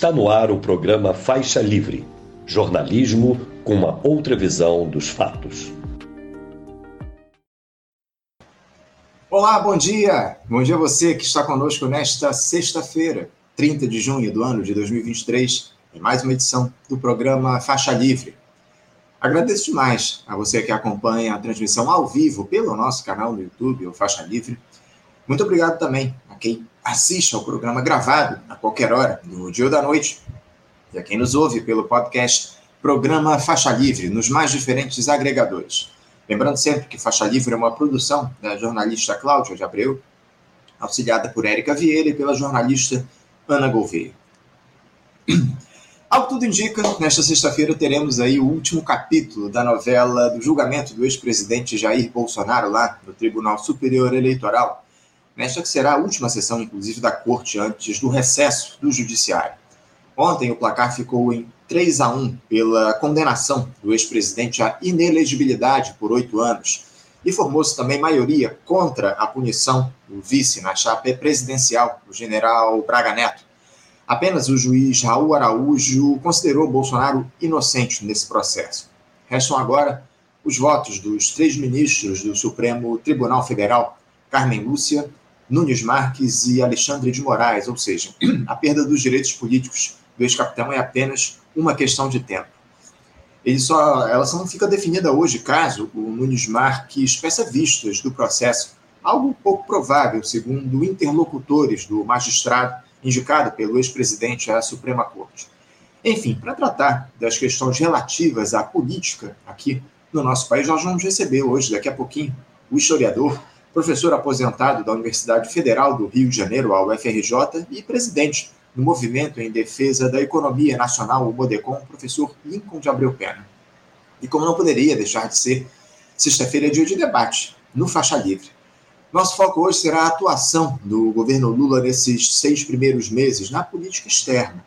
Está no ar o programa Faixa Livre jornalismo com uma outra visão dos fatos. Olá, bom dia! Bom dia a você que está conosco nesta sexta-feira, 30 de junho do ano de 2023, em mais uma edição do programa Faixa Livre. Agradeço demais a você que acompanha a transmissão ao vivo pelo nosso canal no YouTube, o Faixa Livre. Muito obrigado também a quem assiste ao programa gravado a qualquer hora, no dia ou da noite, e a quem nos ouve pelo podcast Programa Faixa Livre, nos mais diferentes agregadores. Lembrando sempre que Faixa Livre é uma produção da jornalista Cláudia de Abreu, auxiliada por Érica Vieira e pela jornalista Ana Gouveia. Ao que tudo indica, nesta sexta-feira teremos aí o último capítulo da novela do julgamento do ex-presidente Jair Bolsonaro lá no Tribunal Superior Eleitoral, nesta que será a última sessão, inclusive, da corte antes do recesso do judiciário. Ontem o placar ficou em 3 a 1 pela condenação do ex-presidente à inelegibilidade por oito anos e formou-se também maioria contra a punição do vice na chapa presidencial, o general Braga Neto. Apenas o juiz Raul Araújo considerou Bolsonaro inocente nesse processo. Restam agora os votos dos três ministros do Supremo Tribunal Federal, Carmen Lúcia, Nunes Marques e Alexandre de Moraes, ou seja, a perda dos direitos políticos do ex-capitão é apenas uma questão de tempo. Ele só, ela só não fica definida hoje caso o Nunes Marques peça vistas do processo, algo pouco provável, segundo interlocutores do magistrado indicado pelo ex-presidente à Suprema Corte. Enfim, para tratar das questões relativas à política aqui no nosso país, nós vamos receber hoje, daqui a pouquinho, o historiador, professor aposentado da Universidade Federal do Rio de Janeiro, a UFRJ, e presidente do Movimento em Defesa da Economia Nacional, o MODECOM, professor Lincoln de Abreu Pena. E como não poderia deixar de ser, sexta-feira é dia de debate, no Faixa Livre. Nosso foco hoje será a atuação do governo Lula nesses seis primeiros meses na política externa,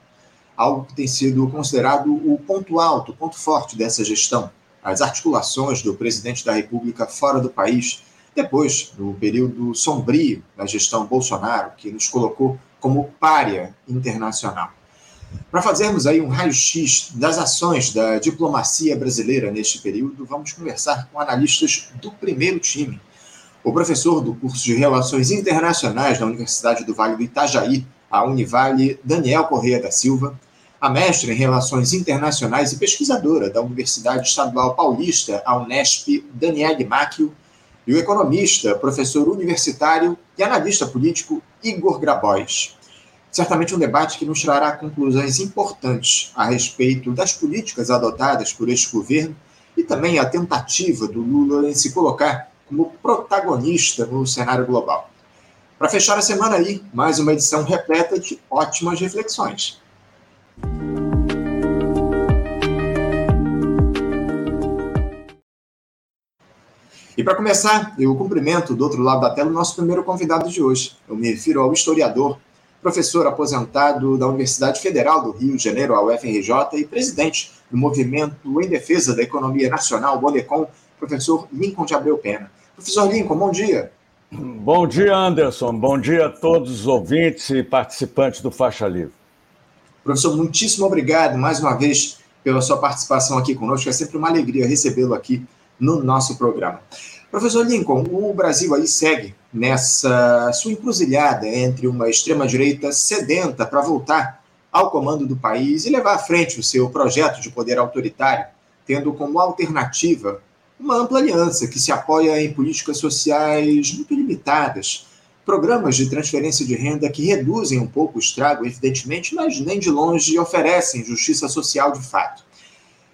algo que tem sido considerado o ponto alto, o ponto forte dessa gestão, as articulações do presidente da República fora do país, depois do período sombrio da gestão Bolsonaro, que nos colocou como párea internacional. Para fazermos aí um raio-x das ações da diplomacia brasileira neste período, vamos conversar com analistas do primeiro time o professor do curso de Relações Internacionais da Universidade do Vale do Itajaí, a Univale, Daniel Correia da Silva, a mestre em Relações Internacionais e pesquisadora da Universidade Estadual Paulista, a Unesp, Daniele Macchio, e o economista, professor universitário e analista político Igor Grabois. Certamente um debate que nos trará conclusões importantes a respeito das políticas adotadas por este governo e também a tentativa do Lula em se colocar como protagonista no cenário global. Para fechar a semana aí, mais uma edição repleta de ótimas reflexões. E para começar, eu cumprimento do outro lado da tela o nosso primeiro convidado de hoje. Eu me refiro ao historiador, professor aposentado da Universidade Federal do Rio de Janeiro, a UFRJ, e presidente do Movimento em Defesa da Economia Nacional, Bodecom, professor Lincoln de Abreu Pena. Professor Lincoln, bom dia. Bom dia, Anderson. Bom dia a todos os ouvintes e participantes do Faixa Livre. Professor, muitíssimo obrigado mais uma vez pela sua participação aqui conosco. É sempre uma alegria recebê-lo aqui no nosso programa. Professor Lincoln, o Brasil aí segue nessa sua encruzilhada entre uma extrema-direita sedenta para voltar ao comando do país e levar à frente o seu projeto de poder autoritário, tendo como alternativa uma ampla aliança que se apoia em políticas sociais muito limitadas, programas de transferência de renda que reduzem um pouco o estrago, evidentemente, mas nem de longe oferecem justiça social de fato.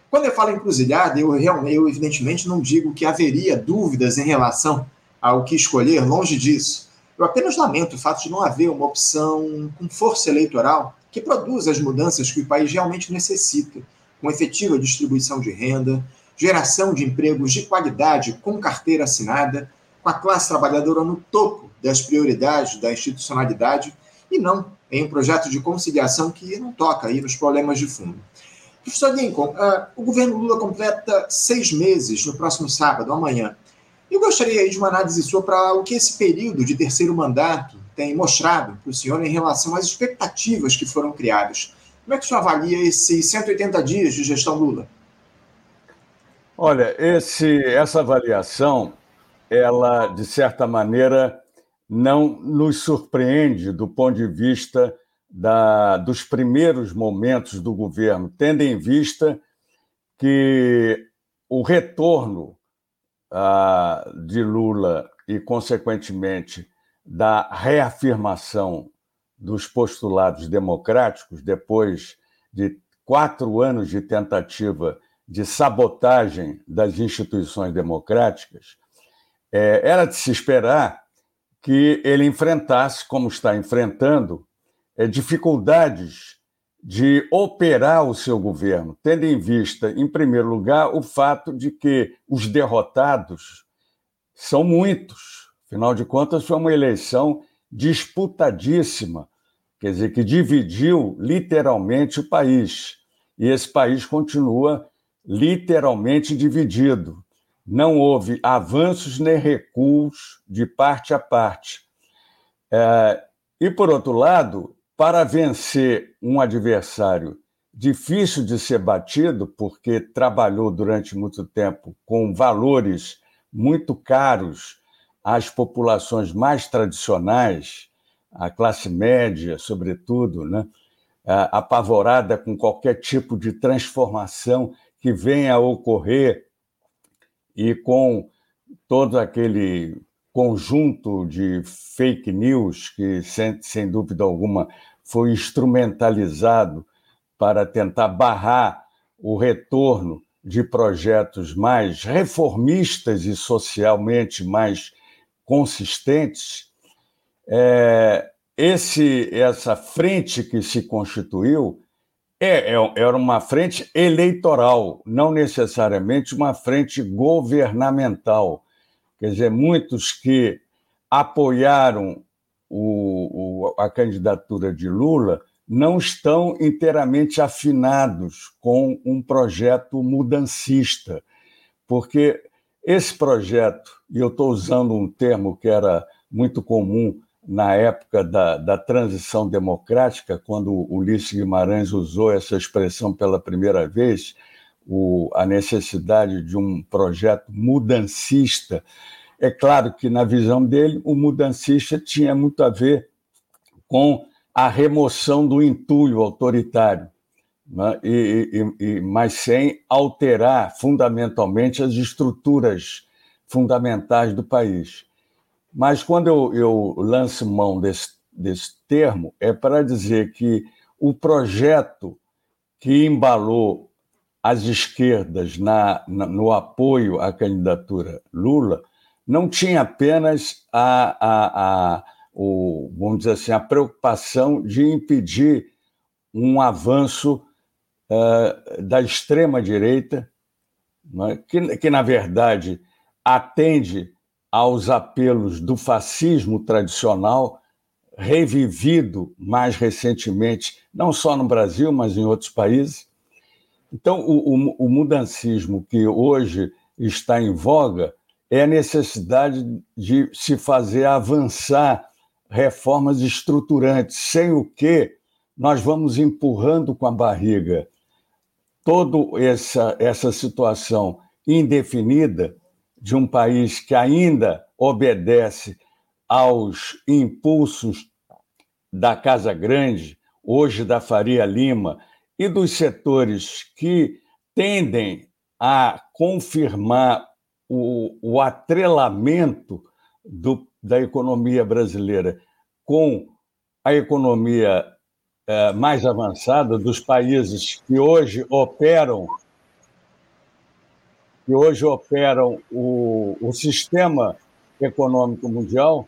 Quando eu falo encruzilhada, eu, eu evidentemente não digo que haveria dúvidas em relação ao que escolher, longe disso. Eu apenas lamento o fato de não haver uma opção com força eleitoral que produza as mudanças que o país realmente necessita, com efetiva distribuição de renda, geração de empregos de qualidade com carteira assinada, com a classe trabalhadora no topo das prioridades da institucionalidade e não em um projeto de conciliação que não toca aí nos problemas de fundo. Professor Lincoln, uh, o governo Lula completa seis meses no próximo sábado, amanhã. Eu gostaria de uma análise sua para o que esse período de terceiro mandato tem mostrado para o senhor em relação às expectativas que foram criadas Como é que o senhor avalia esses 180 dias de gestão Lula? Olha, esse, essa avaliação, ela, de certa maneira, não nos surpreende do ponto de vista da, dos primeiros momentos do governo, tendo em vista que o retorno ah, de Lula e, consequentemente, da reafirmação dos postulados democráticos, depois de quatro anos de tentativa de sabotagem das instituições democráticas, é, era de se esperar que ele enfrentasse, como está enfrentando, dificuldades de operar o seu governo, tendo em vista, em primeiro lugar, o fato de que os derrotados são muitos. Afinal de contas, foi uma eleição disputadíssima, quer dizer, que dividiu literalmente o país. E esse país continua literalmente dividido. Não houve avanços nem recuos de parte a parte. É, e, por outro lado, para vencer um adversário difícil de ser batido, porque trabalhou durante muito tempo com valores muito caros às populações mais tradicionais, a classe média, sobretudo, né? apavorada com qualquer tipo de transformação que venha a ocorrer e com todo aquele conjunto de fake news que, sem, sem dúvida alguma, foi instrumentalizado para tentar barrar o retorno de projetos mais reformistas e socialmente mais consistentes, é, esse, essa frente que se constituiu é, é, era uma frente eleitoral, não necessariamente uma frente governamental. Quer dizer, muitos que apoiaram o, o, a candidatura de Lula não estão inteiramente afinados com um projeto mudancista, porque esse projeto, e eu estou usando um termo que era muito comum na época da, da transição democrática, quando Ulisses Guimarães usou essa expressão pela primeira vez, o, a necessidade de um projeto mudancista. É claro que, na visão dele, o mudancista tinha muito a ver com a remoção do entulho autoritário, né? e, e, e, mas sem alterar fundamentalmente as estruturas fundamentais do país. Mas quando eu, eu lanço mão desse, desse termo, é para dizer que o projeto que embalou as esquerdas na, na, no apoio à candidatura Lula não tinha apenas a, a, a o, vamos dizer assim, a preocupação de impedir um avanço uh, da extrema-direita, né, que, que, na verdade, atende aos apelos do fascismo tradicional, revivido mais recentemente, não só no Brasil, mas em outros países. Então, o, o, o mudancismo que hoje está em voga é a necessidade de se fazer avançar reformas estruturantes, sem o que nós vamos empurrando com a barriga toda essa, essa situação indefinida de um país que ainda obedece aos impulsos da Casa Grande, hoje da Faria Lima, e dos setores que tendem a confirmar o, o atrelamento do, da economia brasileira com a economia é, mais avançada dos países que hoje operam que hoje operam o, o sistema econômico mundial.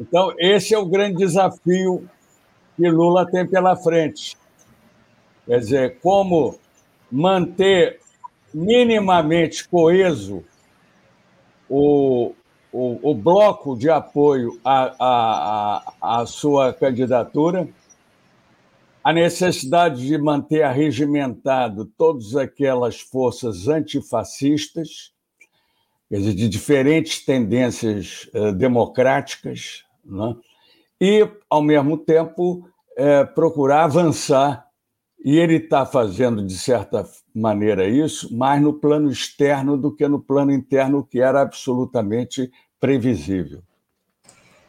Então, esse é o grande desafio que Lula tem pela frente. Quer dizer, como manter minimamente coeso o, o, o bloco de apoio à, à, à sua candidatura a necessidade de manter arregimentado todas aquelas forças antifascistas, dizer, de diferentes tendências uh, democráticas, né? e, ao mesmo tempo, uh, procurar avançar E ele está fazendo, de certa maneira, isso mais no plano externo do que no plano interno, que era absolutamente previsível.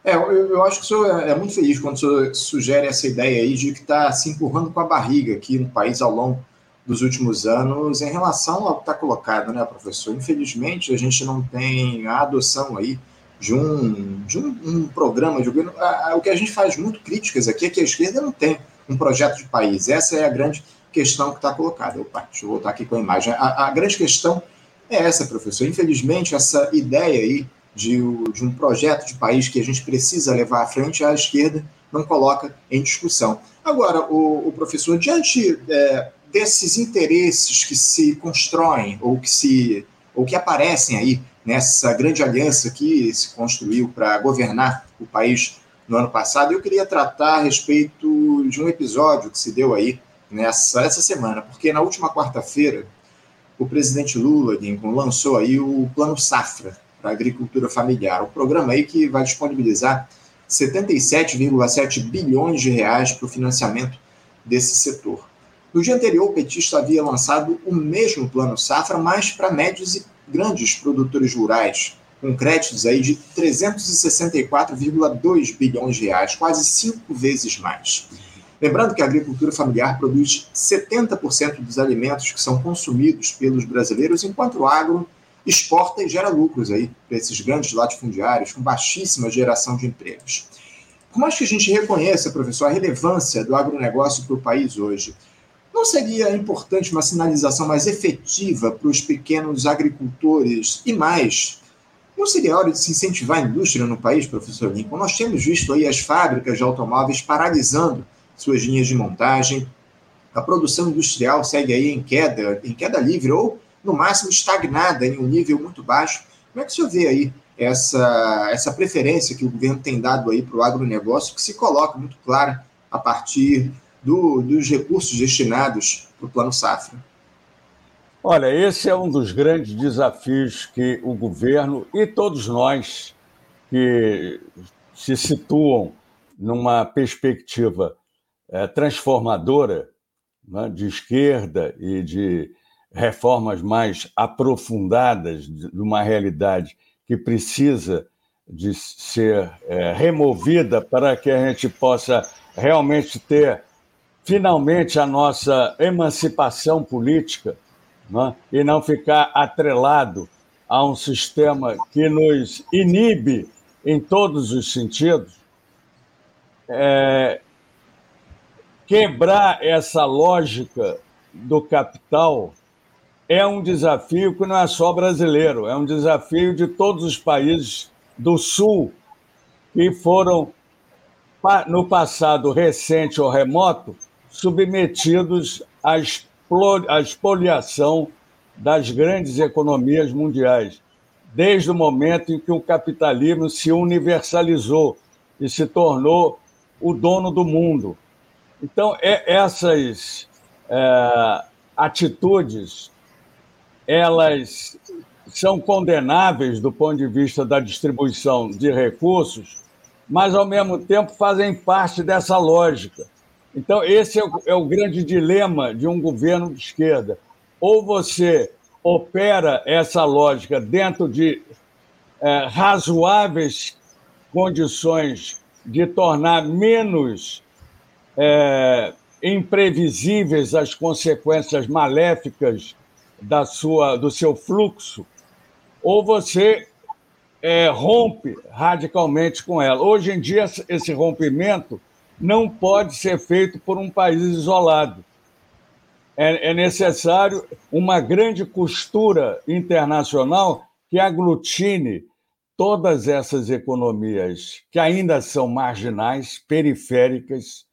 É, eu, eu, acho que o senhor é, muito feliz quando o senhor sugere essa ideia aí de que está se empurrando com a barriga aqui no país ao longo dos últimos anos em relação ao que está colocado, né, professor? Infelizmente, a gente não tem a adoção aí de um, de um, um programa de governo. O que a gente faz muito críticas aqui é que a esquerda não tem um projeto de país. Essa é a grande questão que está colocada. Opa, deixa eu voltar aqui com a imagem. A, a grande questão é essa, professor. Infelizmente, essa ideia aí de, de um projeto de país que a gente precisa levar à frente, a esquerda não coloca em discussão. Agora, o, o professor, diante é, desses interesses que se constroem ou que se ou que aparecem aí nessa grande aliança que se construiu para governar o país no ano passado, eu queria tratar a respeito de um episódio que se deu aí nessa essa semana, porque na última quarta-feira o presidente Lula, Lincoln, lançou aí o Plano Safra, para a agricultura familiar. O programa aí que vai disponibilizar 77,7 bilhões de reais para o financiamento desse setor. No dia anterior, o petista havia lançado o mesmo plano safra, mas para médios e grandes produtores rurais, com créditos aí de 364,2 bilhões de reais, quase cinco vezes mais. Lembrando que a agricultura familiar produz 70% dos alimentos que são consumidos pelos brasileiros, enquanto o agro exporta e gera lucros aí para esses grandes latifundiários com baixíssima geração de empregos. Por mais que a gente reconheça, professor, a relevância do agronegócio para o país hoje, não seria importante uma sinalização mais efetiva para os pequenos agricultores e mais? Não seria hora de se incentivar a indústria no país, professor Lincoln? Nós temos visto aí as fábricas de automóveis paralisando suas linhas de montagem, a produção industrial segue aí em queda, em queda livre ou no máximo estagnada em um nível muito baixo. Como é que o senhor vê aí essa, essa preferência que o governo tem dado aí para o agronegócio, que se coloca muito clara a partir do, dos recursos destinados para o Plano Safra? Olha, esse é um dos grandes desafios que o governo e todos nós que se situam numa perspectiva é, transformadora né, de esquerda e de reformas mais aprofundadas de uma realidade que precisa de ser é, removida para que a gente possa realmente ter finalmente a nossa emancipação política né? e não ficar atrelado a um sistema que nos inibe em todos os sentidos, é, quebrar essa lógica do capital é um desafio que não é só brasileiro, é um desafio de todos os países do Sul que foram, no passado recente ou remoto, submetidos à expoliação das grandes economias mundiais, desde o momento em que o capitalismo se universalizou e se tornou o dono do mundo. Então, essas é, atitudes elas são condenáveis do ponto de vista da distribuição de recursos, mas, ao mesmo tempo, fazem parte dessa lógica. Então, esse é o, é o grande dilema de um governo de esquerda. Ou você opera essa lógica dentro de é, razoáveis condições de tornar menos é, imprevisíveis as consequências maléficas da sua, do seu fluxo, ou você é, rompe radicalmente com ela. Hoje em dia, esse rompimento não pode ser feito por um país isolado. É, é necessário uma grande costura internacional que aglutine todas essas economias que ainda são marginais, periféricas,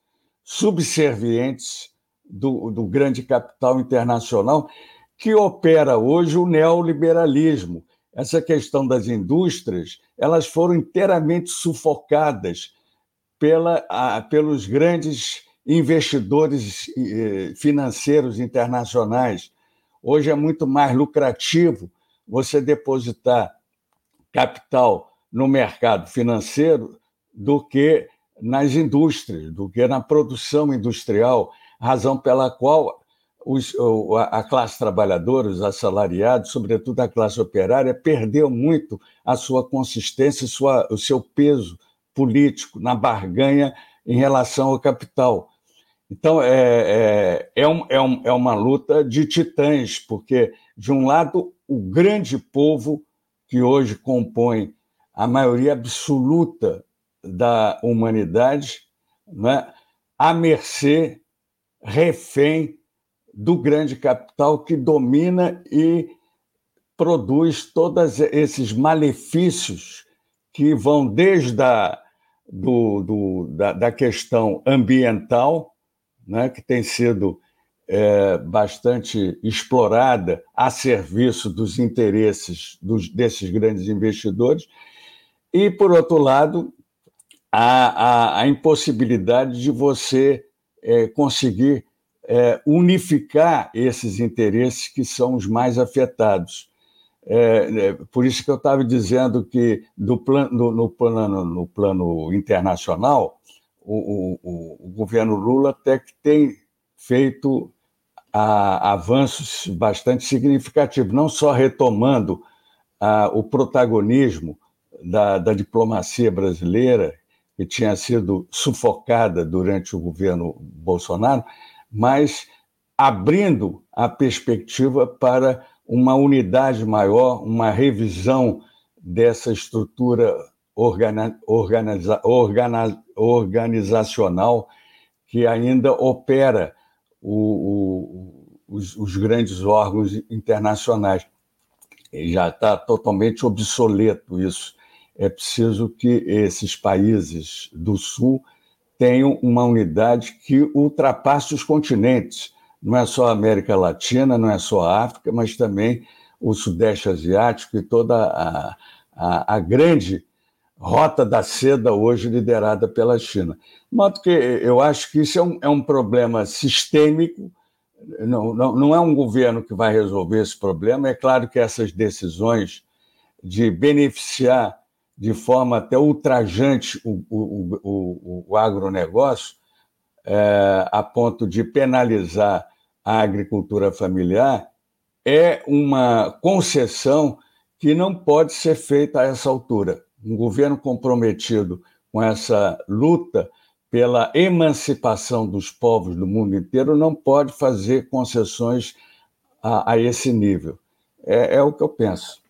subservientes do, do grande capital internacional que opera hoje o neoliberalismo. Essa questão das indústrias, elas foram inteiramente sufocadas pela, a, pelos grandes investidores eh, financeiros internacionais. Hoje é muito mais lucrativo você depositar capital no mercado financeiro do que nas indústrias, do que na produção industrial. razão pela qual os, a classe trabalhadora, os assalariados, sobretudo a classe operária, perdeu muito a sua consistência, sua, o seu peso político na barganha em relação ao capital. Então, é, é, é, um, é, um, é uma luta de titãs, porque, de um lado, o grande povo que hoje compõe a maioria absoluta da humanidade, né, à mercê, refém do grande capital que domina e produz todos esses malefícios que vão desde a do, do, da, da, questão ambiental, né, que tem sido é, bastante explorada a serviço dos interesses dos, desses grandes investidores, e, por outro lado, a, a, a impossibilidade de você é, conseguir é, unificar esses interesses que são os mais afetados. É, é, por isso que eu estava dizendo que do plan, no, no, plano, no plano internacional, o, o, o, governo Lula até que tem feito a, avanços bastante significativos, não só retomando a, o protagonismo da, da diplomacia brasileira, que tinha sido sufocada durante o governo Bolsonaro, mas abrindo a perspectiva para uma unidade maior, uma revisão dessa estrutura organiza, organiza, organizacional que ainda opera o, o, os, os, grandes órgãos internacionais. Já está totalmente obsoleto isso. É preciso que esses países do Sul tenham uma unidade que ultrapasse os continentes não é só a América Latina, não é só a África, mas também o Sudeste Asiático e toda a, a, a grande rota da seda hoje liderada pela China. De modo que eu acho que isso é um, é um problema sistêmico, não, não, não é um governo que vai resolver esse problema. É claro que essas decisões de beneficiar de forma até ultrajante o, o, o, o agronegócio, é, a ponto de penalizar a agricultura familiar é uma concessão que não pode ser feita a essa altura. Um governo comprometido com essa luta pela emancipação dos povos do mundo inteiro não pode fazer concessões a, a esse nível. É, é, o que eu penso.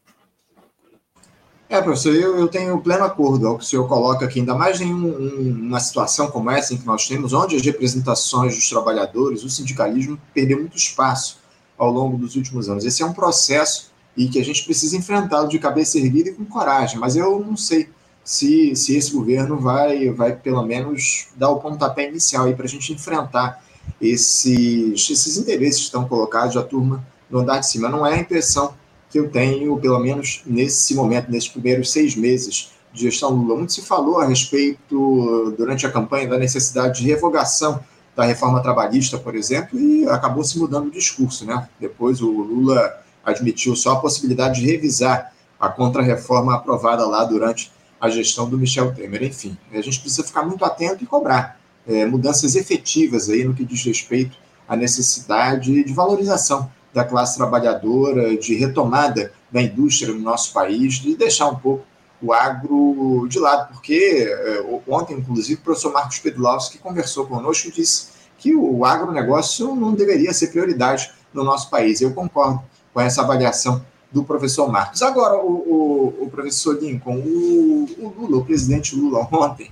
É, professor, eu, eu tenho pleno acordo ao que o senhor coloca aqui, ainda mais em um, um, uma situação como essa em que nós temos, onde as representações dos trabalhadores, o sindicalismo, perdeu muito espaço ao longo dos últimos anos. Esse é um processo e que a gente precisa enfrentá-lo de cabeça erguida e com coragem, mas eu não sei se, se esse governo vai, vai, pelo menos, dar o pontapé inicial para a gente enfrentar esses, esses interesses que estão colocados da turma no andar de cima. Não é a impressão que eu tenho, pelo menos nesse momento, nesses primeiros seis meses de gestão Lula. Muito se falou a respeito, durante a campanha, da necessidade de revogação da reforma trabalhista, por exemplo, e acabou se mudando o discurso. Né? Depois o Lula admitiu só a possibilidade de revisar a contrarreforma aprovada lá durante a gestão do Michel Temer. Enfim, a gente precisa ficar muito atento e cobrar é, mudanças efetivas aí no que diz respeito à necessidade de valorização da classe trabalhadora, de retomada da indústria no nosso país, de deixar um pouco o agro de lado, porque eh, ontem, inclusive, o professor Marcos Pedlowski conversou conosco e disse que o agronegócio não deveria ser prioridade no nosso país. Eu concordo com essa avaliação do professor Marcos. Agora, o, o, o professor Lincoln, o, o, Lula, o presidente Lula, ontem,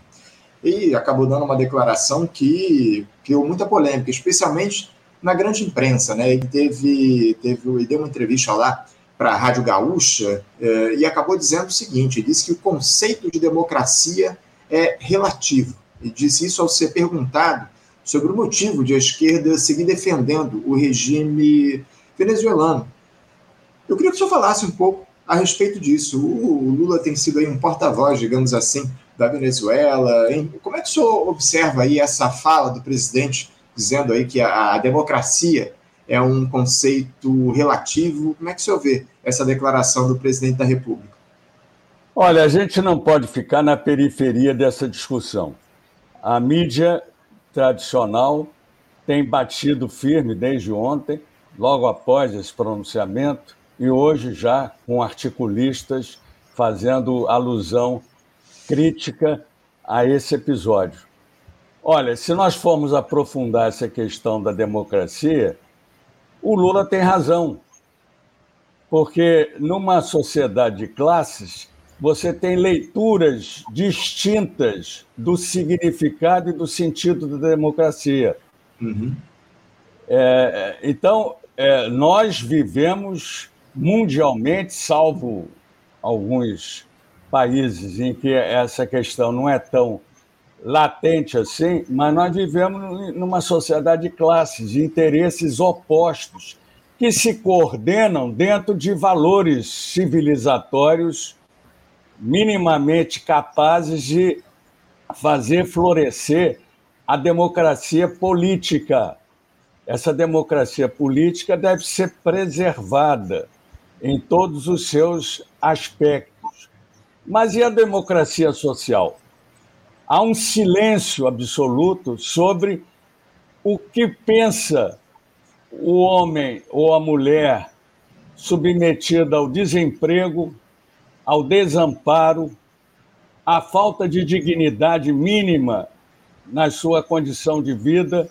e acabou dando uma declaração que criou muita polêmica, especialmente na grande imprensa, né? Ele teve, teve ele deu uma entrevista lá para a Rádio Gaúcha eh, e acabou dizendo o seguinte: ele disse que o conceito de democracia é relativo. E disse isso ao ser perguntado sobre o motivo de a esquerda seguir defendendo o regime venezuelano. Eu queria que o senhor falasse um pouco a respeito disso. O Lula tem sido aí um porta-voz, digamos assim, da Venezuela. Como é que o senhor observa aí essa fala do presidente dizendo aí que a, a democracia é um conceito relativo. Como é que o senhor vê essa declaração do presidente da República? Olha, a gente não pode ficar na periferia dessa discussão. A mídia tradicional tem batido firme desde ontem, logo após esse pronunciamento, e hoje já com articulistas fazendo alusão crítica a esse episódio. Olha, se nós formos aprofundar essa questão da democracia, o Lula tem razão. Porque numa sociedade de classes, você tem leituras distintas do significado e do sentido da democracia. Uhum. É, então, é, nós vivemos mundialmente, salvo alguns países em que essa questão não é tão latente assim, mas nós vivemos numa sociedade de classes, de interesses opostos, que se coordenam dentro de valores civilizatórios minimamente capazes de fazer florescer a democracia política. Essa democracia política deve ser preservada em todos os seus aspectos. Mas e a democracia social? Há um silêncio absoluto sobre o que pensa o homem ou a mulher submetida ao desemprego, ao desamparo, à falta de dignidade mínima na sua condição de vida.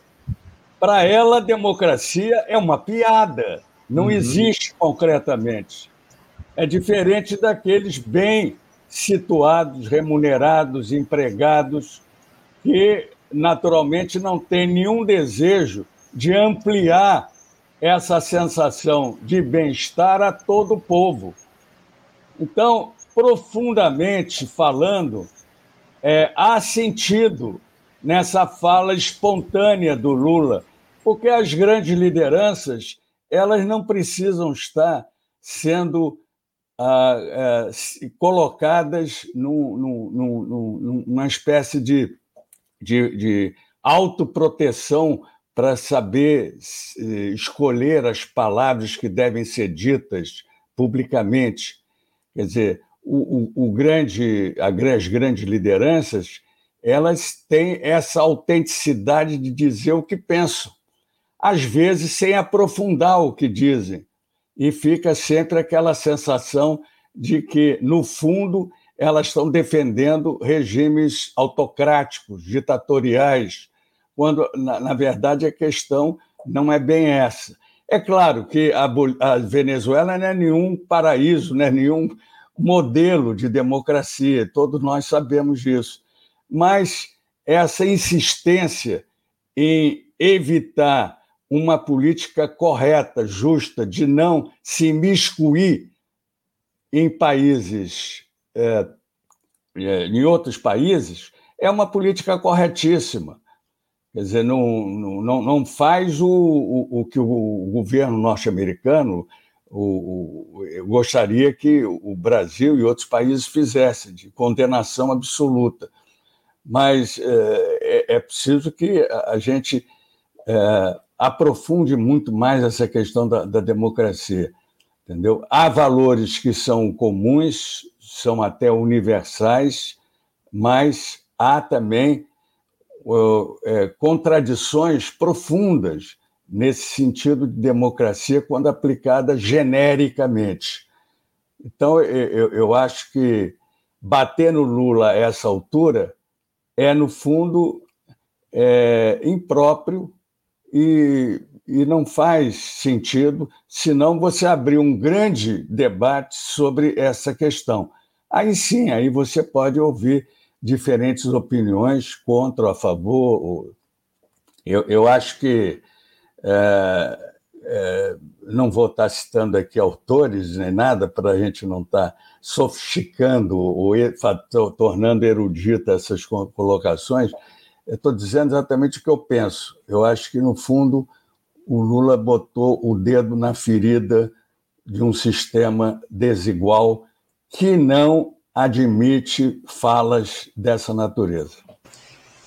Para ela, a democracia é uma piada, não uhum. existe concretamente. É diferente daqueles bem situados, remunerados, empregados, que naturalmente não têm nenhum desejo de ampliar essa sensação de bem-estar a todo o povo. Então, profundamente falando, é, há sentido nessa fala espontânea do Lula, porque as grandes lideranças elas não precisam estar sendo colocadas num, num, numa espécie de, de, de autoproteção para saber escolher as palavras que devem ser ditas publicamente. Quer dizer, o, o, o grande, as grandes lideranças elas têm essa autenticidade de dizer o que pensam, às vezes sem aprofundar o que dizem e fica sempre aquela sensação de que, no fundo, elas estão defendendo regimes autocráticos, ditatoriais, quando, na, na verdade, a questão não é bem essa. É claro que a, a Venezuela não é nenhum paraíso, não é nenhum modelo de democracia, todos nós sabemos disso. Mas essa insistência em evitar uma política correta, justa, de não se imiscuir em países, é, é, em outros países, é uma política corretíssima. Quer dizer, não, não, não faz o, o, o que o governo norte-americano gostaria que o Brasil e outros países fizessem, de condenação absoluta. Mas é, é, é preciso que a gente é, aprofunde muito mais essa questão da, da democracia. Entendeu? Há valores que são comuns, são até universais, mas há também é, contradições profundas nesse sentido de democracia quando aplicada genericamente. Então, eu, eu acho que bater no Lula a essa altura é, no fundo, é, impróprio e, e não faz sentido senão você abrir um grande debate sobre essa questão. Aí sim, aí você pode ouvir diferentes opiniões contra ou a favor. Eu, eu acho que é, é, não vou estar citando aqui autores nem nada para a gente não estar sofisticando ou tornando erudita essas colocações, eu estou dizendo exatamente o que eu penso. Eu acho que, no fundo, o Lula botou o dedo na ferida de um sistema desigual que não admite falas dessa natureza.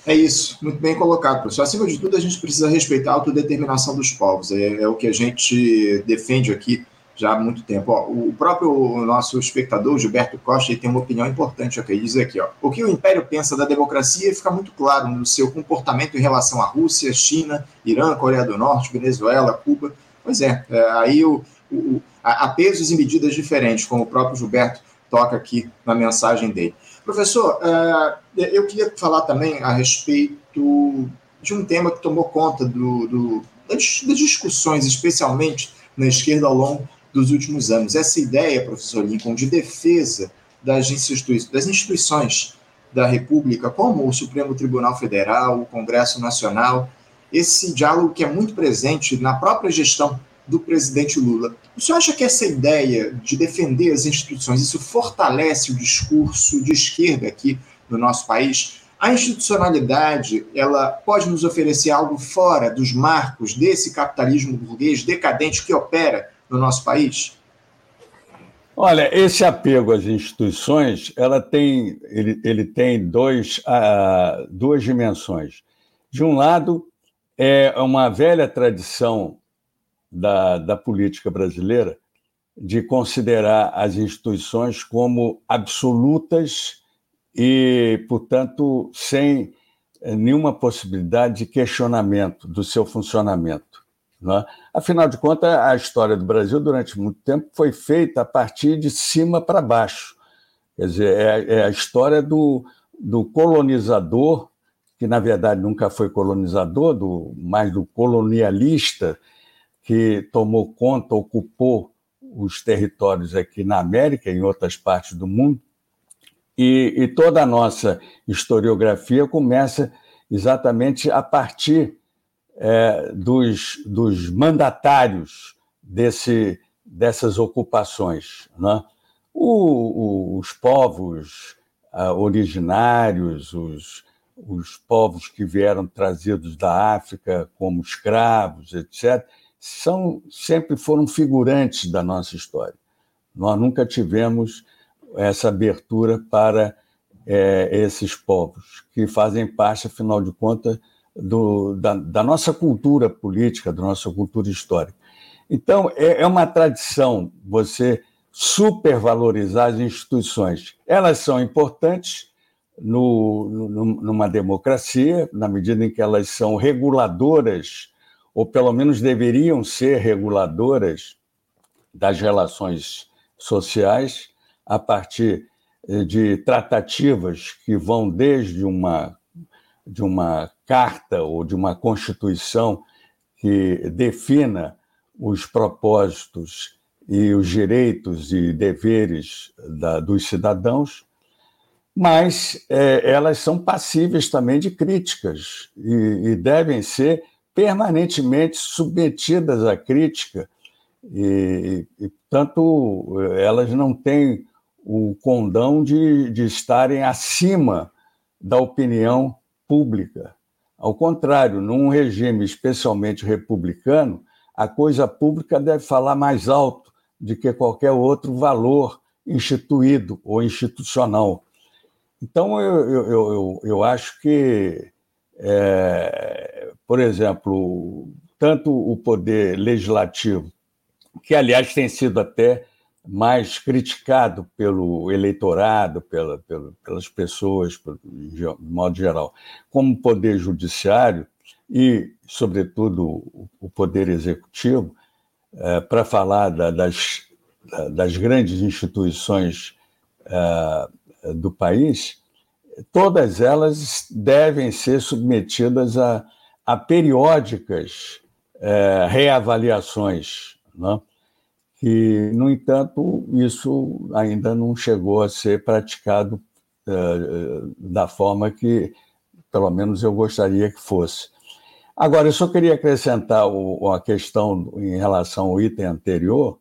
É isso, muito bem colocado, professor. Acima de tudo, a gente precisa respeitar a autodeterminação dos povos. É, é o que a gente defende aqui já há muito tempo. Ó, o próprio nosso espectador, Gilberto Costa, tem uma opinião importante aqui. Diz aqui: ó, o que o Império pensa da democracia fica muito claro no seu comportamento em relação à Rússia, China, Irã, Coreia do Norte, Venezuela, Cuba. Pois é, é aí o, o, há pesos e medidas diferentes, como o próprio Gilberto toca aqui na mensagem dele. Professor, uh, eu queria falar também a respeito de um tema que tomou conta do, do, das, das discussões, especialmente na esquerda ao longo dos últimos anos. Essa ideia, professor Lincoln, de defesa das, das instituições da República, como o Supremo Tribunal Federal, o Congresso Nacional, esse diálogo que é muito presente na própria gestão do presidente Lula. O senhor acha que essa ideia de defender as instituições, isso fortalece o discurso de esquerda aqui no nosso país? A institucionalidade, ela pode nos oferecer algo fora dos marcos desse capitalismo burguês decadente que opera no nosso país? Olha, esse apego às instituições, ela tem, ele, ele tem dois, uh, duas dimensões. De um lado, é uma velha tradição da, da política brasileira de considerar as instituições como absolutas e, portanto, sem nenhuma possibilidade de questionamento do seu funcionamento. Né? Afinal de contas, a história do Brasil, durante muito tempo, foi feita a partir de cima para baixo. Quer dizer, é, é a história do, do colonizador, que na verdade nunca foi colonizador, do, mais do colonialista, que tomou conta, ocupou os territórios aqui na América e em outras partes do mundo. E, e toda a nossa historiografia começa exatamente a partir é, dos, dos mandatários desse, dessas ocupações. Né? O, o, os povos uh, originários, os, os povos que vieram trazidos da África como escravos, etc., são, sempre foram figurantes da nossa história. Nós nunca tivemos essa abertura para é, esses povos, que fazem parte, afinal de contas, do, da, da, nossa cultura política, da nossa cultura histórica. Então, é, é uma tradição você supervalorizar as instituições. Elas são importantes no, no, numa democracia, na medida em que elas são reguladoras, ou pelo menos deveriam ser reguladoras das relações sociais, a partir eh, de tratativas que vão desde uma de uma carta ou de uma constituição que defina os propósitos e os direitos e deveres da, dos cidadãos, mas é, elas são passíveis também de críticas e, e, devem ser permanentemente submetidas à crítica, e, e, portanto, elas não têm o condão de, de estarem acima da opinião pública. Ao contrário, num regime especialmente republicano, a coisa pública deve falar mais alto do que qualquer outro valor instituído ou institucional. Então, eu, eu, eu, eu acho que, é, por exemplo, tanto o poder legislativo, que, aliás, tem sido até mais criticado pelo eleitorado, pela, pela, pelas pessoas, de modo geral, como o poder judiciário e, sobretudo, o poder executivo, é, para falar da, das, das grandes instituições é, do país, todas elas devem ser submetidas a, a periódicas é, reavaliações. Não? E, no entanto, isso ainda não chegou a ser praticado uh, da forma que, pelo menos, eu gostaria que fosse. Agora, eu só queria acrescentar o, a questão em relação ao item anterior,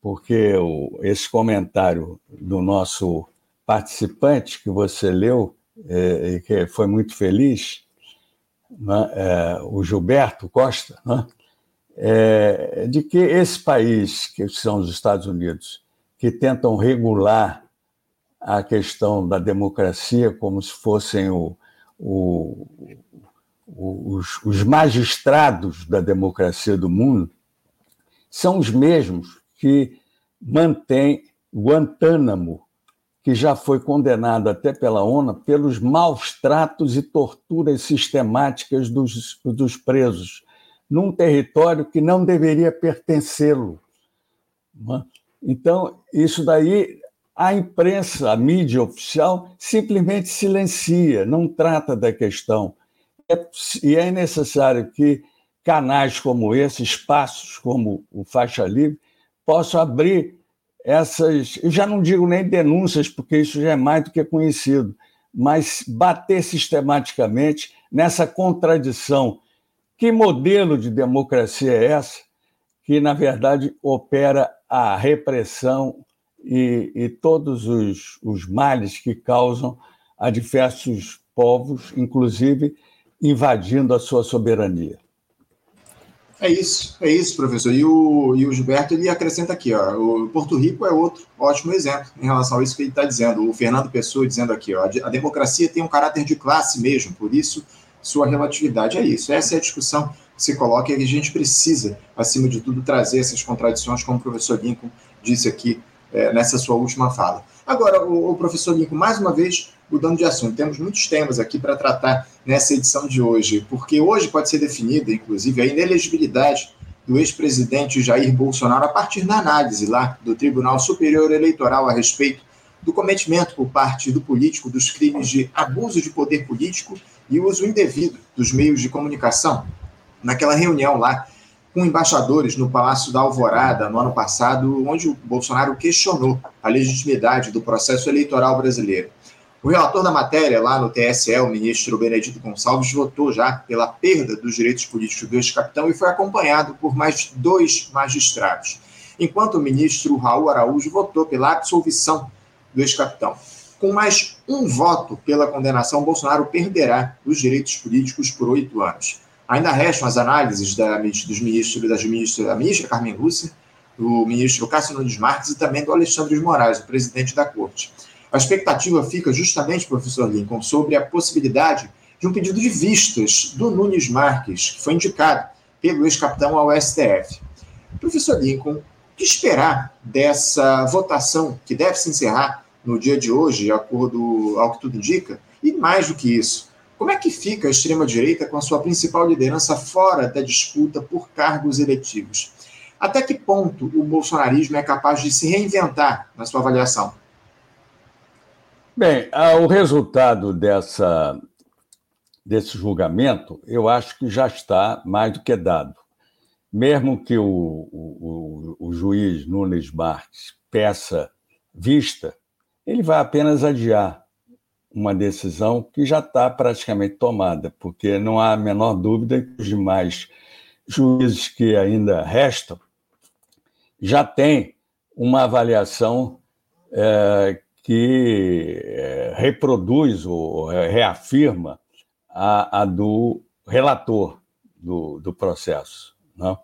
porque o, esse comentário do nosso participante que você leu, é, e que foi muito feliz, né, é, o Gilberto Costa, né, é, de que esse país, que são os Estados Unidos, que tentam regular a questão da democracia como se fossem o, o, os, os magistrados da democracia do mundo, são os mesmos que mantém Guantánamo, que já foi condenado até pela ONU pelos maus tratos e torturas sistemáticas dos, dos presos, num território que não deveria pertencê-lo. É? Então, isso daí, a imprensa, a mídia oficial, simplesmente silencia, não trata da questão. É, e é necessário que canais como esse, espaços como o Faixa Livre, possam abrir essas, eu já não digo nem denúncias, porque isso já é mais do que conhecido, mas bater sistematicamente nessa contradição. Que modelo de democracia é essa que, na verdade, opera a repressão e, e todos os, os males que causam a diversos povos, inclusive invadindo a sua soberania? É isso, é isso, professor. E o, e o Gilberto ele acrescenta aqui, ó, o Porto Rico é outro ótimo exemplo em relação a isso que ele está dizendo. O Fernando Pessoa dizendo aqui, ó, a democracia tem um caráter de classe mesmo, por isso sua relatividade é isso. Essa é a discussão que se coloca e a gente precisa, acima de tudo, trazer essas contradições, como o professor Lincoln disse aqui é, nessa sua última fala. Agora, o, o professor Lincoln, mais uma vez, mudando de assunto, temos muitos temas aqui para tratar nessa edição de hoje, porque hoje pode ser definida, inclusive, a inelegibilidade do ex-presidente Jair Bolsonaro a partir da análise lá do Tribunal Superior Eleitoral a respeito do cometimento por parte do político dos crimes de abuso de poder político e uso indevido dos meios de comunicação. Naquela reunião lá com embaixadores no Palácio da Alvorada no ano passado, onde o Bolsonaro questionou a legitimidade do processo eleitoral brasileiro. O relator da matéria lá no TSE, o ministro Benedito Gonçalves, votou já pela perda dos direitos políticos do ex-capitão e foi acompanhado por mais dois magistrados, enquanto o ministro Raul Araújo votou pela absolvição do ex-capitão. Com mais um voto pela condenação, Bolsonaro perderá os direitos políticos por oito anos. Ainda restam as análises da, dos ministros, das ministras, da ministra Carmen Lúcia, do ministro Cássio Nunes Marques e também do Alexandre de Moraes, o presidente da corte. A expectativa fica justamente, professor Lincoln, sobre a possibilidade de um pedido de vistas do Nunes Marques, que foi indicado pelo ex-capitão ao STF. Professor Lincoln, o que esperar dessa votação que deve se encerrar no dia de hoje, de acordo ao que tudo indica? E mais do que isso, como é que fica a extrema-direita com a sua principal liderança fora da disputa por cargos eletivos? Até que ponto o bolsonarismo é capaz de se reinventar na sua avaliação? Bem, o resultado dessa, desse julgamento, eu acho que já está mais do que dado. Mesmo que o, o, o juiz Nunes Marques peça vista, ele vai apenas adiar uma decisão que já está praticamente tomada, porque não há a menor dúvida que os demais juízes que ainda restam já têm uma avaliação é, que é, reproduz ou reafirma a, a do relator do, do processo. Não? Né?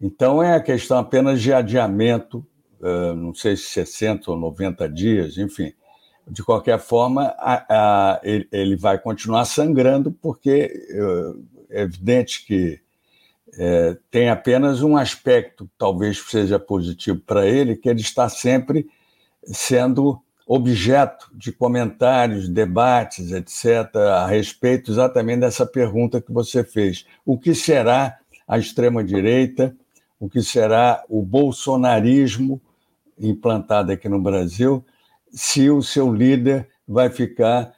Então, é a questão apenas de adiamento, é, não sei se 60 ou 90 dias, enfim. De qualquer forma, a, a, ele, ele, vai continuar sangrando, porque é, é evidente que é, tem apenas um aspecto, talvez seja positivo para ele, que ele está sempre sendo objeto de comentários, debates, etc., a respeito exatamente dessa pergunta que você fez. O que será a extrema-direita? O que será o bolsonarismo implantado aqui no Brasil? Se o seu líder vai ficar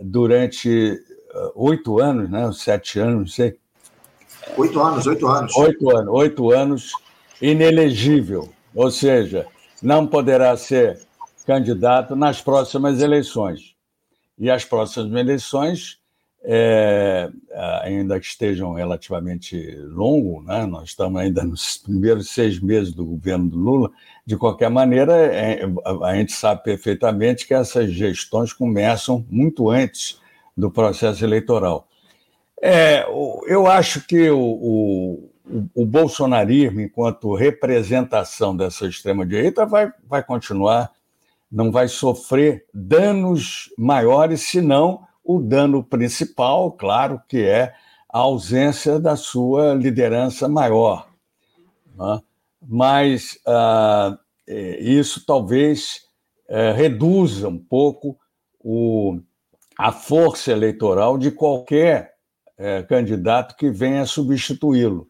durante uh, oito anos, né? sete anos, não sei. Oito anos, oito anos. Oito anos, oito anos, inelegível. Ou seja, não poderá ser candidato nas próximas eleições. E as próximas eleições, é, ainda que estejam relativamente longo, né? nós estamos ainda nos primeiros seis meses do governo do Lula, de qualquer maneira, é, a gente sabe perfeitamente que essas gestões começam muito antes do processo eleitoral. É, eu acho que o, o, o bolsonarismo, enquanto representação dessa extrema-direita, vai, vai continuar não vai sofrer danos maiores, senão o dano principal, claro, que é a ausência da sua liderança maior. Né? mas ah, é, isso talvez é, reduza um pouco o, a força eleitoral de qualquer é, candidato que venha substituí-lo,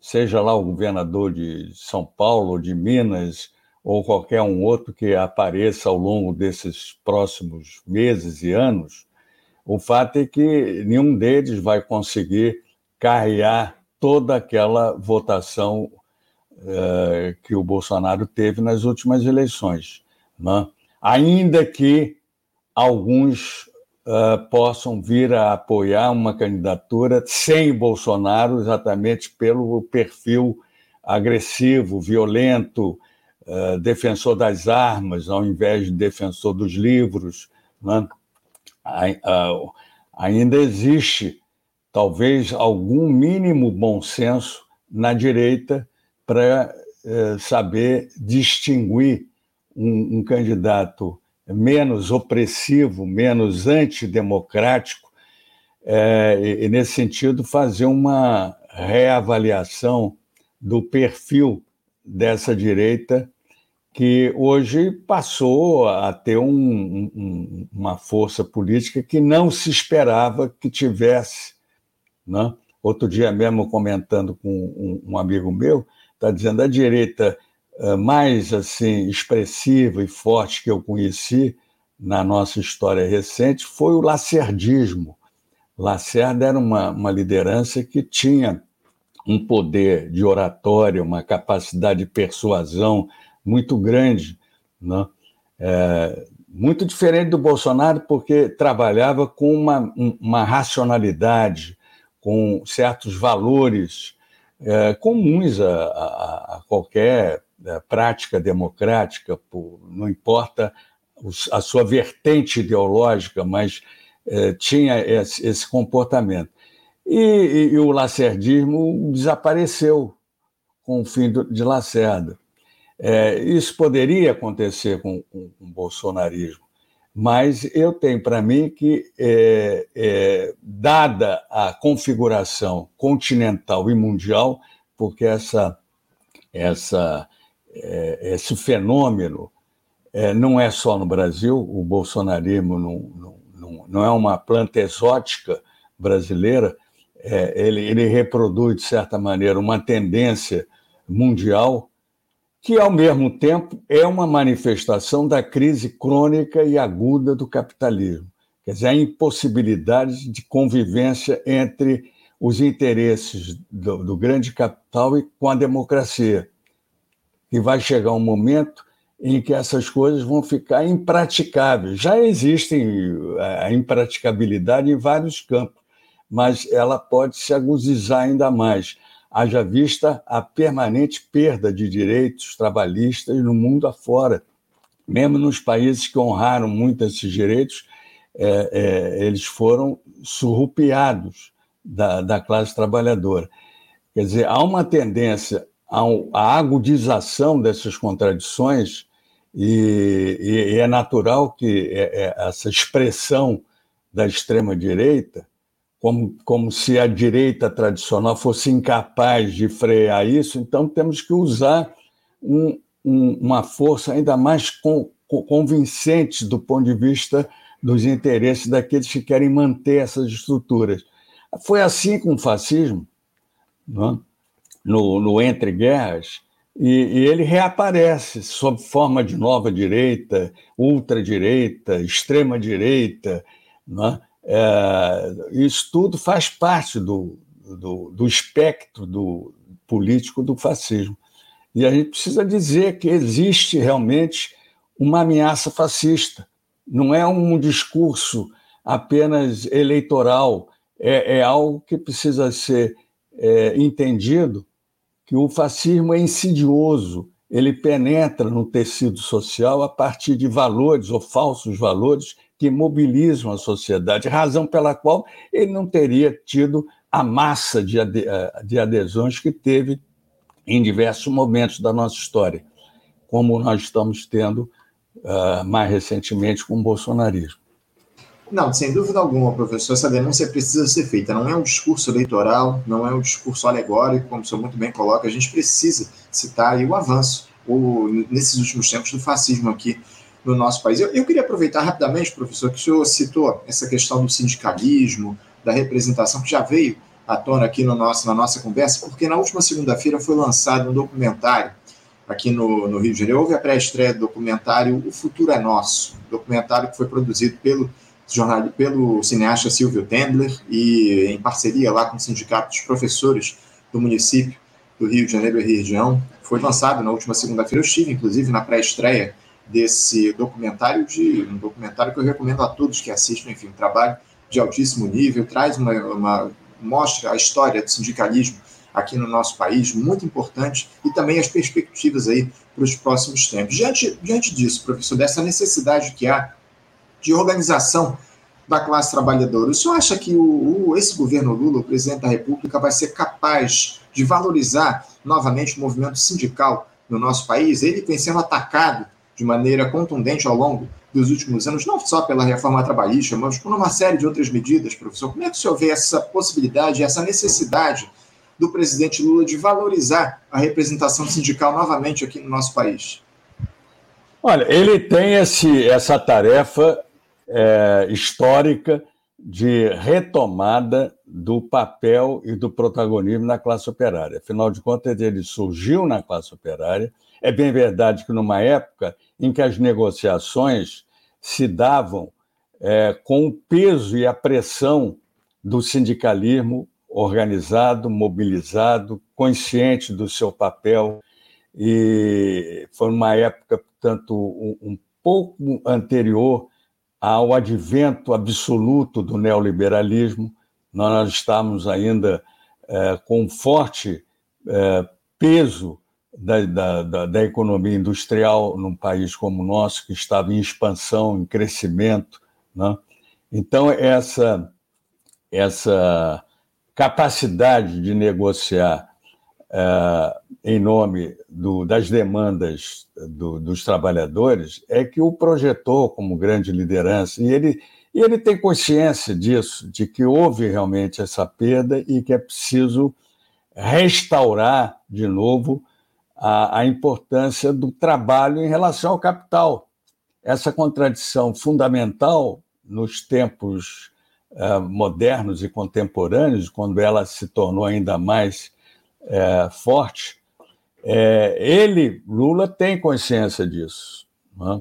seja lá o governador de São Paulo, de Minas, ou qualquer um outro que apareça ao longo desses próximos meses e anos, o fato é que nenhum deles vai conseguir carrear toda aquela votação uh, que o Bolsonaro teve nas últimas eleições. Né? Ainda que alguns uh, possam vir a apoiar uma candidatura sem Bolsonaro, exatamente pelo perfil agressivo, violento, uh, defensor das armas, ao invés de defensor dos livros. Né? Ainda existe, talvez, algum mínimo bom senso na direita para uh, saber distinguir um, um candidato menos opressivo, menos antidemocrático, é, e, nesse sentido, fazer uma reavaliação do perfil dessa direita que hoje passou a ter um, um, uma força política que não se esperava que tivesse. Né? Outro dia mesmo, comentando com um, um amigo meu, está dizendo a direita eh, mais assim expressiva e forte que eu conheci na nossa história recente foi o lacerdismo. Lacerda era uma, uma liderança que tinha um poder de oratória, uma capacidade de persuasão muito grande, né? É, muito diferente do Bolsonaro, porque trabalhava com uma, uma racionalidade, com certos valores é, comuns a, a, a qualquer é, prática democrática, por, não importa a sua vertente ideológica, mas é, tinha esse, esse comportamento. E, e, e, o lacerdismo desapareceu com o fim do, de Lacerda. É, isso poderia acontecer com, com, com, o bolsonarismo, mas eu tenho para mim que, é, é, dada a configuração continental e mundial, porque essa, essa é, esse fenômeno é, não é só no Brasil, o bolsonarismo não, não, não é uma planta exótica brasileira, é, ele, ele reproduz, de certa maneira, uma tendência mundial que, ao mesmo tempo, é uma manifestação da crise crônica e aguda do capitalismo. Quer dizer, a impossibilidade de convivência entre os interesses do, do grande capital e com a democracia que vai chegar um momento em que essas coisas vão ficar impraticáveis. Já existem é, a impraticabilidade em vários campos, mas ela pode se agudizar ainda mais, haja vista a permanente perda de direitos trabalhistas no mundo afora. Mesmo nos países que honraram muito esses direitos, é, é, eles foram surrupiados da, da classe trabalhadora. Quer dizer, há uma tendência a agudização dessas contradições, e, e, é natural que é, é, essa expressão da extrema-direita, como, como se a direita tradicional fosse incapaz de frear isso, então temos que usar um, um, uma força ainda mais com, convincente do ponto de vista dos interesses daqueles que querem manter essas estruturas. Foi assim com o fascismo. É? no, no Entre Guerras, e, e, ele reaparece sob forma de nova direita, ultradireita, extrema direita. Né? É, isso tudo faz parte do, do, do espectro do político do fascismo. E a gente precisa dizer que existe realmente uma ameaça fascista. Não é um discurso apenas eleitoral, é, é algo que precisa ser é, entendido que o fascismo é insidioso, ele penetra no tecido social a partir de valores ou falsos valores que mobilizam a sociedade, razão pela qual ele não teria tido a massa de, adesões que teve em diversos momentos da nossa história, como nós estamos tendo uh, mais recentemente com o bolsonarismo. Não, sem dúvida alguma, professor, essa denúncia precisa ser feita. Não é um discurso eleitoral, não é um discurso alegórico, como o senhor muito bem coloca. A gente precisa citar o avanço, o, nesses últimos tempos, do fascismo aqui no nosso país. Eu, eu queria aproveitar rapidamente, professor, que o senhor citou essa questão do sindicalismo, da representação, que já veio à tona aqui no nosso, na nossa conversa, porque na última segunda-feira foi lançado um documentário aqui no, no Rio de Janeiro. Houve a pré-estreia do documentário O Futuro é Nosso, documentário que foi produzido pelo jornal, pelo cineasta Silvio Tendler e em parceria lá com o sindicato dos professores do município do Rio de Janeiro e região. Foi lançado na última segunda-feira. Eu estive, inclusive, na pré-estreia desse documentário, de um documentário que eu recomendo a todos que assistam, enfim, um trabalho de altíssimo nível, traz uma, uma mostra a história do sindicalismo aqui no nosso país, muito importante, e também as perspectivas aí para os próximos tempos. Diante, diante disso, professor, dessa necessidade que há de organização da classe trabalhadora. O senhor acha que o, o, esse governo Lula, o presidente da República, vai ser capaz de valorizar novamente o movimento sindical no nosso país? Ele vem sendo atacado de maneira contundente ao longo dos últimos anos, não só pela reforma trabalhista, mas por uma série de outras medidas, professor. Como é que o senhor vê essa possibilidade, essa necessidade do presidente Lula de valorizar a representação sindical novamente aqui no nosso país? Olha, ele tem esse, essa tarefa é, histórica de retomada do papel e do protagonismo na classe operária. Afinal de contas, ele surgiu na classe operária. É bem verdade que numa época em que as negociações se davam é, com o peso e a pressão do sindicalismo organizado, mobilizado, consciente do seu papel. E foi uma época, portanto, um, pouco anterior ao advento absoluto do neoliberalismo, nós estamos ainda é, com forte é, peso da, da, da, economia industrial num país como o nosso, que estava em expansão, em crescimento. Né? Então, essa, essa capacidade de negociar é, em nome do, das demandas do, dos trabalhadores é que o projetou como grande liderança. E ele, e ele tem consciência disso, de que houve realmente essa perda e que é preciso restaurar de novo a, a importância do trabalho em relação ao capital. Essa contradição fundamental nos tempos uh, modernos e contemporâneos, quando ela se tornou ainda mais é, forte, é, ele, Lula, tem consciência disso. Né?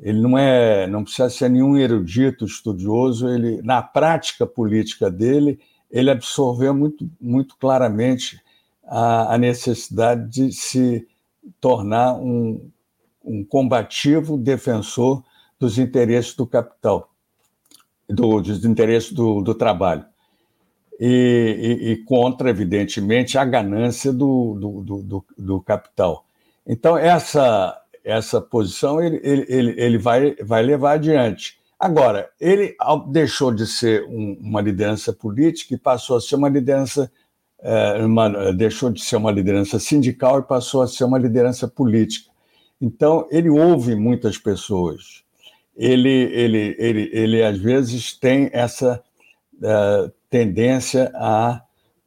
Ele não é, não precisa ser nenhum erudito, estudioso. Ele, na prática política dele, ele absorveu muito, muito claramente a, a necessidade de se tornar um, um combativo defensor dos interesses do capital, do, dos interesses do, do trabalho e, e, e contra, evidentemente, a ganância do, do, do, do, capital. Então, essa, essa posição ele, ele, ele vai, vai levar adiante. Agora, ele deixou de ser um, uma liderança política e passou a ser uma liderança, é, uma, deixou de ser uma liderança sindical e passou a ser uma liderança política. Então, ele ouve muitas pessoas. Ele, ele, ele, ele às vezes, tem essa é, tendência a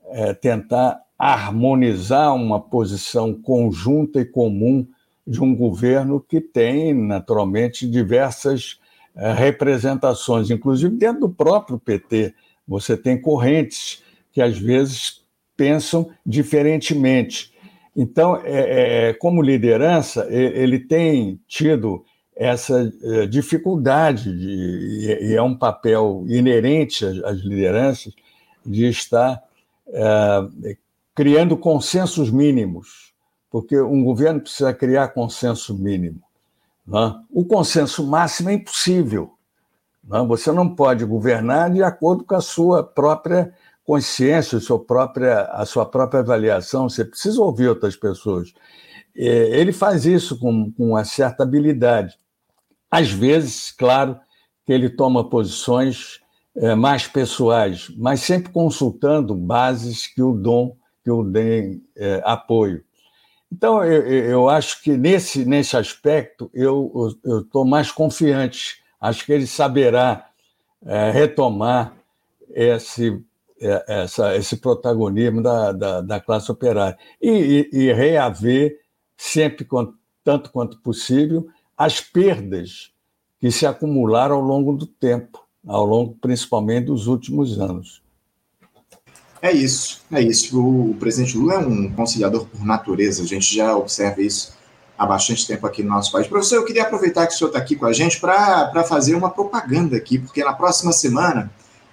é, tentar harmonizar uma posição conjunta e comum de um governo que tem, naturalmente, diversas é, representações, inclusive dentro do próprio PT. Você tem correntes que, às vezes, pensam diferentemente. Então, é, é, como liderança, ele tem tido essa eh, dificuldade, de, e é um papel inerente às lideranças, de estar é, criando consensos mínimos, porque um governo precisa criar consenso mínimo. Né? O consenso máximo é impossível. Né? Você não pode governar de acordo com a sua própria consciência, a sua própria, a sua própria avaliação, você precisa ouvir outras pessoas. É, ele faz isso com, com uma certa habilidade. Às vezes, claro, que ele toma posições é, mais pessoais, mas sempre consultando bases que o dom, que o deem é, apoio. Então, eu, eu, acho que nesse, nesse aspecto eu estou mais confiante. Acho que ele saberá é, retomar esse, essa, esse protagonismo da, da, da classe operária e, e, e reaver, sempre tanto quanto possível, as perdas que se acumularam ao longo do tempo, ao longo principalmente dos últimos anos. É isso, é isso. O presidente Lula é um conciliador por natureza, a gente já observa isso há bastante tempo aqui no nosso país. Professor, eu queria aproveitar que o senhor está aqui com a gente para fazer uma propaganda aqui, porque na próxima semana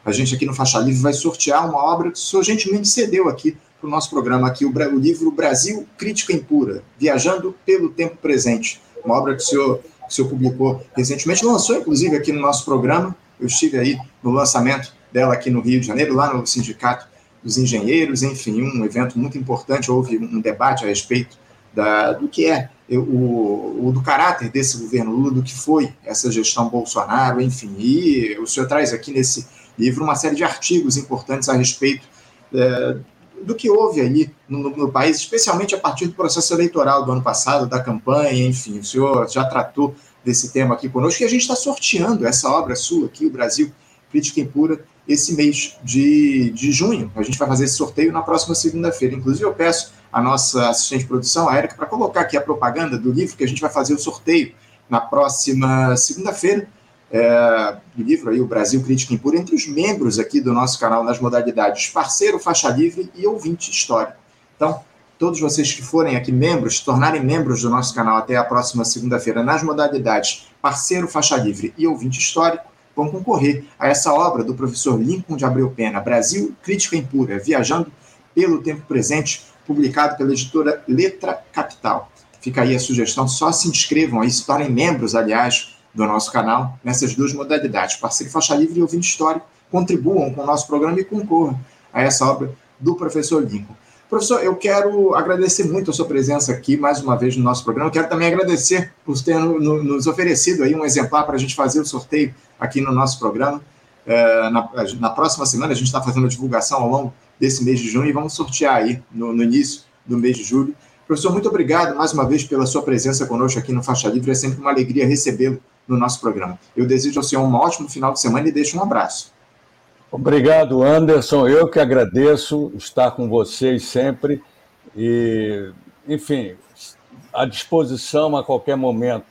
a gente aqui no Faixa Livre vai sortear uma obra que o senhor gentilmente cedeu aqui para o nosso programa, aqui, o, o livro Brasil Crítica Impura, Viajando pelo Tempo Presente, uma obra que o senhor, que o senhor publicou recentemente, lançou inclusive aqui no nosso programa, eu estive aí no lançamento dela aqui no Rio de Janeiro, lá no Sindicato dos Engenheiros, enfim, um evento muito importante, houve um debate a respeito da, do que é o, o, do caráter desse governo Lula, do que foi essa gestão Bolsonaro, enfim. E o senhor traz aqui nesse livro uma série de artigos importantes a respeito é, do que houve aí no, no, país, especialmente a partir do processo eleitoral do ano passado, da campanha, enfim. O senhor já tratou desse tema aqui conosco e a gente está sorteando essa obra sua aqui, o Brasil Crítica Impura, esse mês de, de junho. A gente vai fazer esse sorteio na próxima segunda-feira. Inclusive, eu peço a nossa assistente de produção, a Érica, para colocar aqui a propaganda do livro, que a gente vai fazer o sorteio na próxima segunda-feira, é, livro aí, O Brasil Crítica Impura, entre os membros aqui do nosso canal nas modalidades parceiro, faixa livre e ouvinte histórico. Então, todos vocês que forem aqui membros, tornarem membros do nosso canal até a próxima segunda-feira nas modalidades parceiro, faixa livre e ouvinte histórico, vão concorrer a essa obra do professor Lincoln de Abreu Pena, Brasil Crítica Impura, Viajando pelo Tempo Presente, publicado pela editora Letra Capital. Fica aí a sugestão, só se inscrevam aí, se tornem membros, aliás, do nosso canal, nessas duas modalidades, parceiro faixa livre e ouvinte histórico, contribuam com o nosso programa e concorram a essa obra do professor Lincoln. Professor, eu quero agradecer muito a sua presença aqui mais uma vez no nosso programa. Eu quero também agradecer por ter nos oferecido aí um exemplar para a gente fazer o sorteio aqui no nosso programa. É, na, próxima semana a gente está fazendo a divulgação ao longo desse mês de junho e vamos sortear aí no, início do mês de julho. Professor, muito obrigado mais uma vez pela sua presença conosco aqui no Faixa Livre. É sempre uma alegria recebê-lo no nosso programa. Eu desejo ao senhor um ótimo final de semana e deixo um abraço. Obrigado, Anderson. Eu que agradeço estar com vocês sempre e, enfim, à disposição a qualquer momento.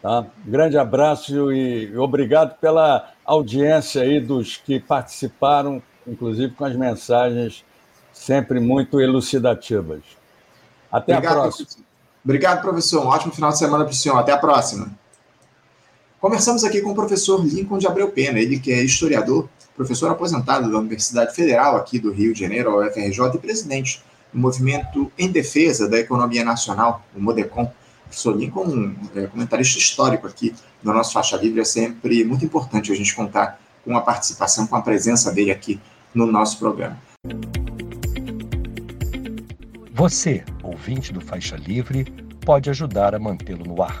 Tá? Grande abraço e obrigado pela audiência aí dos que participaram inclusive com as mensagens sempre muito elucidativas. Até Obrigado, a próxima. Professor. Obrigado, professor. Um ótimo final de semana para o senhor. Até a próxima. Conversamos aqui com o professor Lincoln de Abreu Pena, ele que é historiador, professor aposentado da Universidade Federal aqui do Rio de Janeiro, a UFRJ, e presidente do movimento em defesa da economia nacional, o MODECOM. O professor Lincoln, é comentarista histórico aqui no nosso Faixa Livre, é sempre muito importante a gente contar com a participação, com a presença dele aqui no nosso programa. Você, ouvinte do Faixa Livre, pode ajudar a mantê-lo no ar.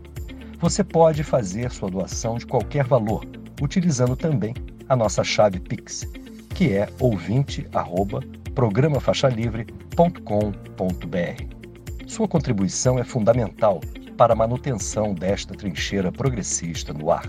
Você pode fazer sua doação de qualquer valor, utilizando também a nossa chave Pix, que é ouvinte@programafaixalivre.com.br. Sua contribuição é fundamental para a manutenção desta trincheira progressista no ar.